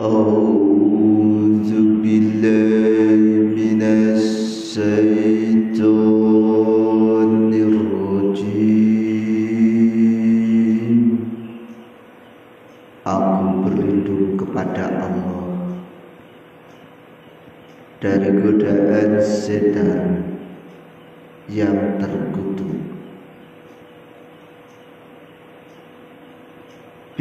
أعوذ بالله من الشيطان الرجيم Aku berlindung kepada Allah dari godaan setan yang terkutuk.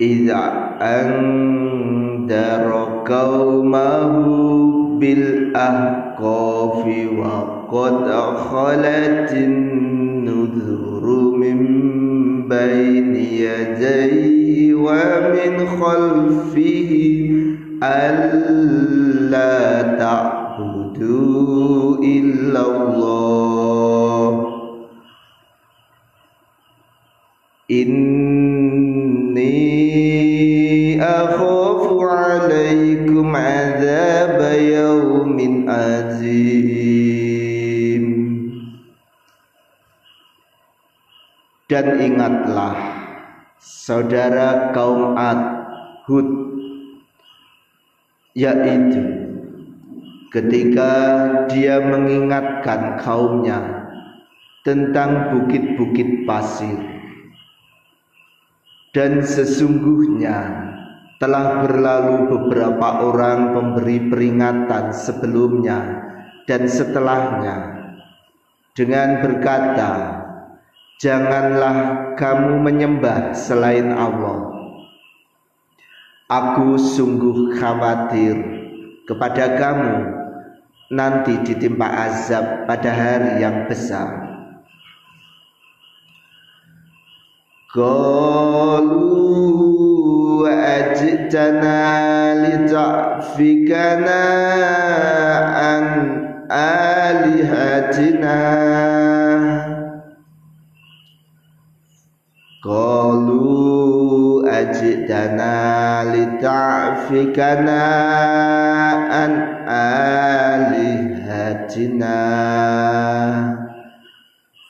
إذا أنذر قومه بالأحقاف وقد خلت النذر من بين يديه ومن خلفه ألا Dan ingatlah saudara kaum Ad Hud yaitu ketika dia mengingatkan kaumnya tentang bukit-bukit pasir. Dan sesungguhnya telah berlalu beberapa orang pemberi peringatan sebelumnya dan setelahnya dengan berkata Janganlah kamu menyembah selain Allah. Aku sungguh khawatir kepada kamu nanti ditimpa azab pada hari yang besar. Qalu ajtana litafikana an alihatina Qalu ajidana lita'fikana an alihatina.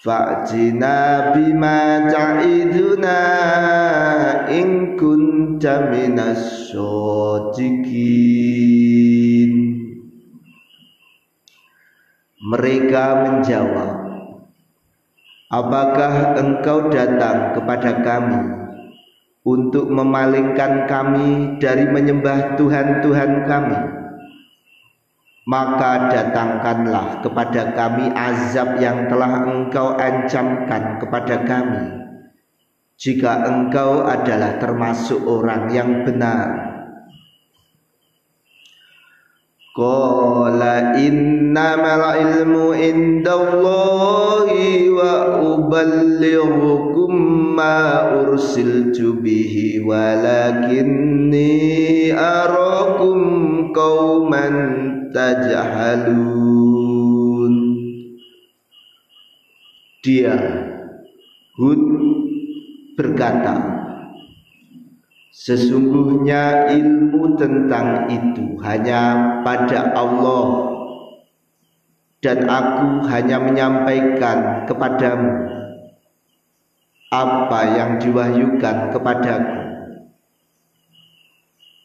Fajina bima ta'iduna in kunta minas sodikin Mereka menjawab Apakah engkau datang kepada kami untuk memalingkan kami dari menyembah Tuhan-Tuhan kami? maka datangkanlah kepada kami azab yang telah engkau ancamkan kepada kami jika engkau adalah termasuk orang yang benar Qala innamal ilmu indallahi wa uballighukum ma ursiltu bihi walakinni arakum qauman tajhalun. Dia Hud berkata Sesungguhnya ilmu tentang itu hanya pada Allah dan aku hanya menyampaikan kepadamu apa yang diwahyukan kepadaku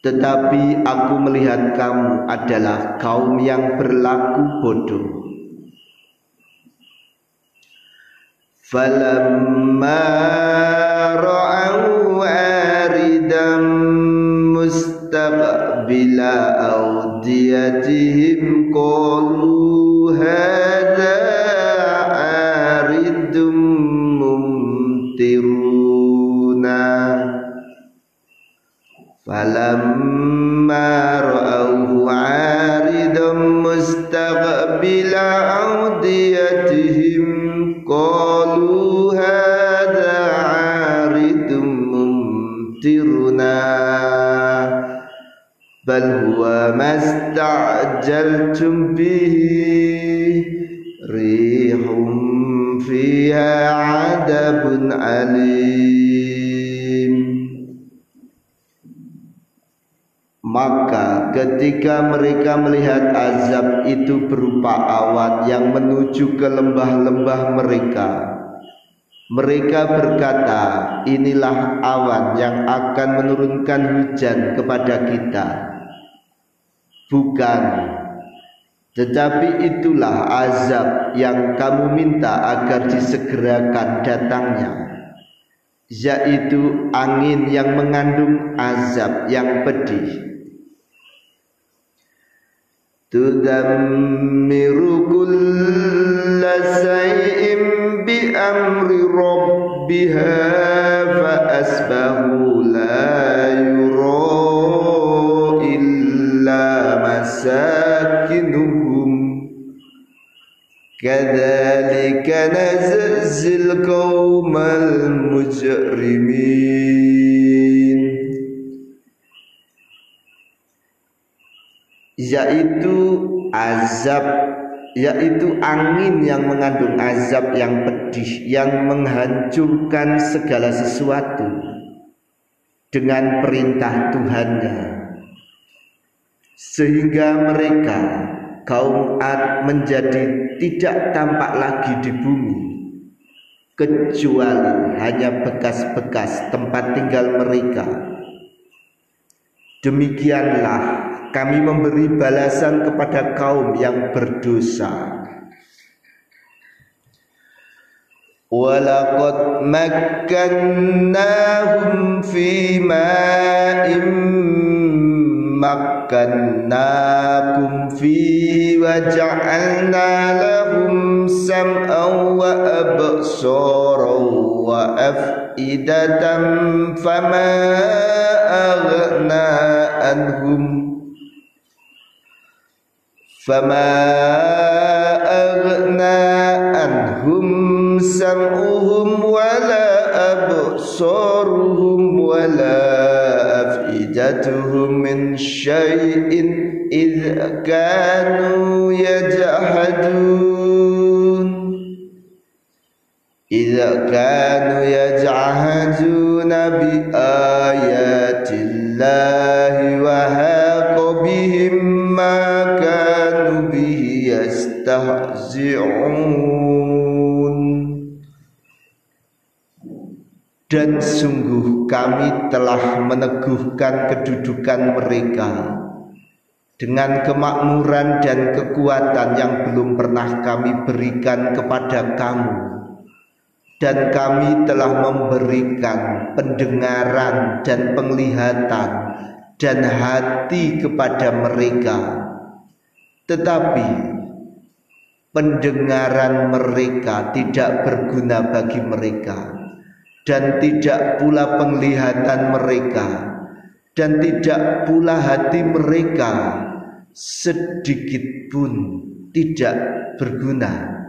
tetapi aku melihat kamu adalah kaum yang berlaku bodoh. Falamma ra'au mustaqbila awdiyatihim qalu hadha aridum mumtiruna falamma huwa masta'jaltum bihi rihum fiha adabun alim maka ketika mereka melihat azab itu berupa awan yang menuju ke lembah-lembah mereka mereka berkata, inilah awan yang akan menurunkan hujan kepada kita bukan. Tetapi itulah azab yang kamu minta agar disegerakan datangnya. Yaitu angin yang mengandung azab yang pedih. Tudammiru kullasai'im shay'in bi amri rabbiha fa asbahu la masakinuhum Kadzalika nazil qaumal mujrimin yaitu azab yaitu angin yang mengandung azab yang pedih yang menghancurkan segala sesuatu dengan perintah Tuhannya sehingga mereka kaum Ad menjadi tidak tampak lagi di bumi kecuali hanya bekas-bekas tempat tinggal mereka demikianlah kami memberi balasan kepada kaum yang berdosa. Walaqad makkannahum fi ma'im مكناكم فيه وجعلنا لهم سمعا وأبصارا وأفئدة فما أغنى عنهم فما أغنى عنهم سمعهم ولا أبصارهم أفئدتهم من شيء إذ كانوا يجحدون. إذا كانوا يجحدون بآيات الله وهاق بهم ما كانوا به يستهزئون. Dan sungguh kami telah meneguhkan kedudukan mereka dengan kemakmuran dan kekuatan yang belum pernah kami berikan kepada kamu. Dan kami telah memberikan pendengaran dan penglihatan dan hati kepada mereka. Tetapi pendengaran mereka tidak berguna bagi mereka dan tidak pula penglihatan mereka. Dan tidak pula hati mereka sedikit pun tidak berguna.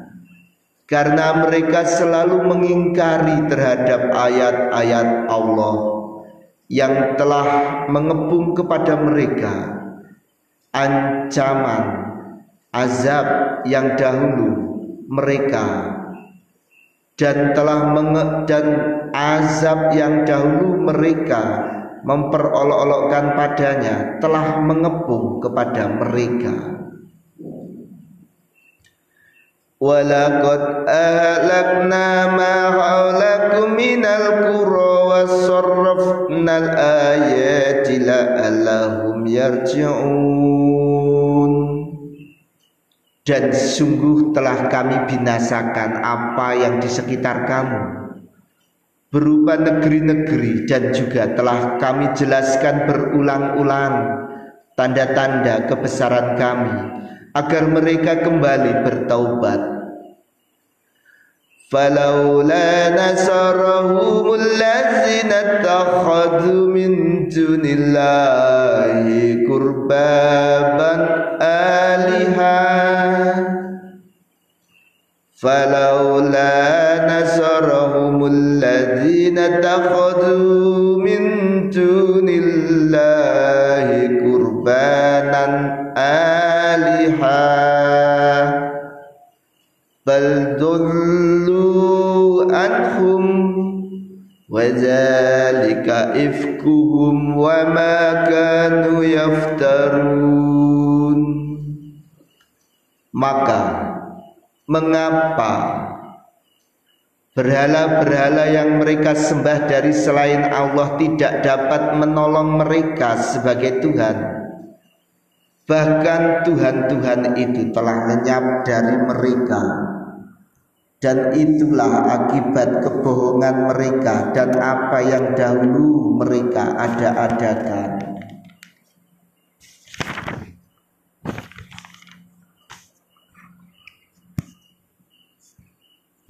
Karena mereka selalu mengingkari terhadap ayat-ayat Allah yang telah mengepung kepada mereka ancaman azab yang dahulu mereka dan telah menge dan azab yang dahulu mereka memperolok-olokkan padanya telah mengepung kepada mereka. Walaqad ahlakna ma hawlakum minal qura wa ayati la'allahum yarji'un Dan sungguh telah kami binasakan apa yang di sekitar kamu berupa negeri-negeri dan juga telah kami jelaskan berulang-ulang tanda-tanda kebesaran kami agar mereka kembali bertaubat. Nasarahum allazina takhadu min dunillahi kurbaban aliha فلولا نصرهم الذين اتخذوا من دون الله قربانا آلهة. بل ضلوا عنهم وذلك إفكهم وما كانوا يفترون. مكه mengapa Berhala-berhala yang mereka sembah dari selain Allah tidak dapat menolong mereka sebagai Tuhan. Bahkan Tuhan-Tuhan itu telah lenyap dari mereka. Dan itulah akibat kebohongan mereka dan apa yang dahulu mereka ada-adakan.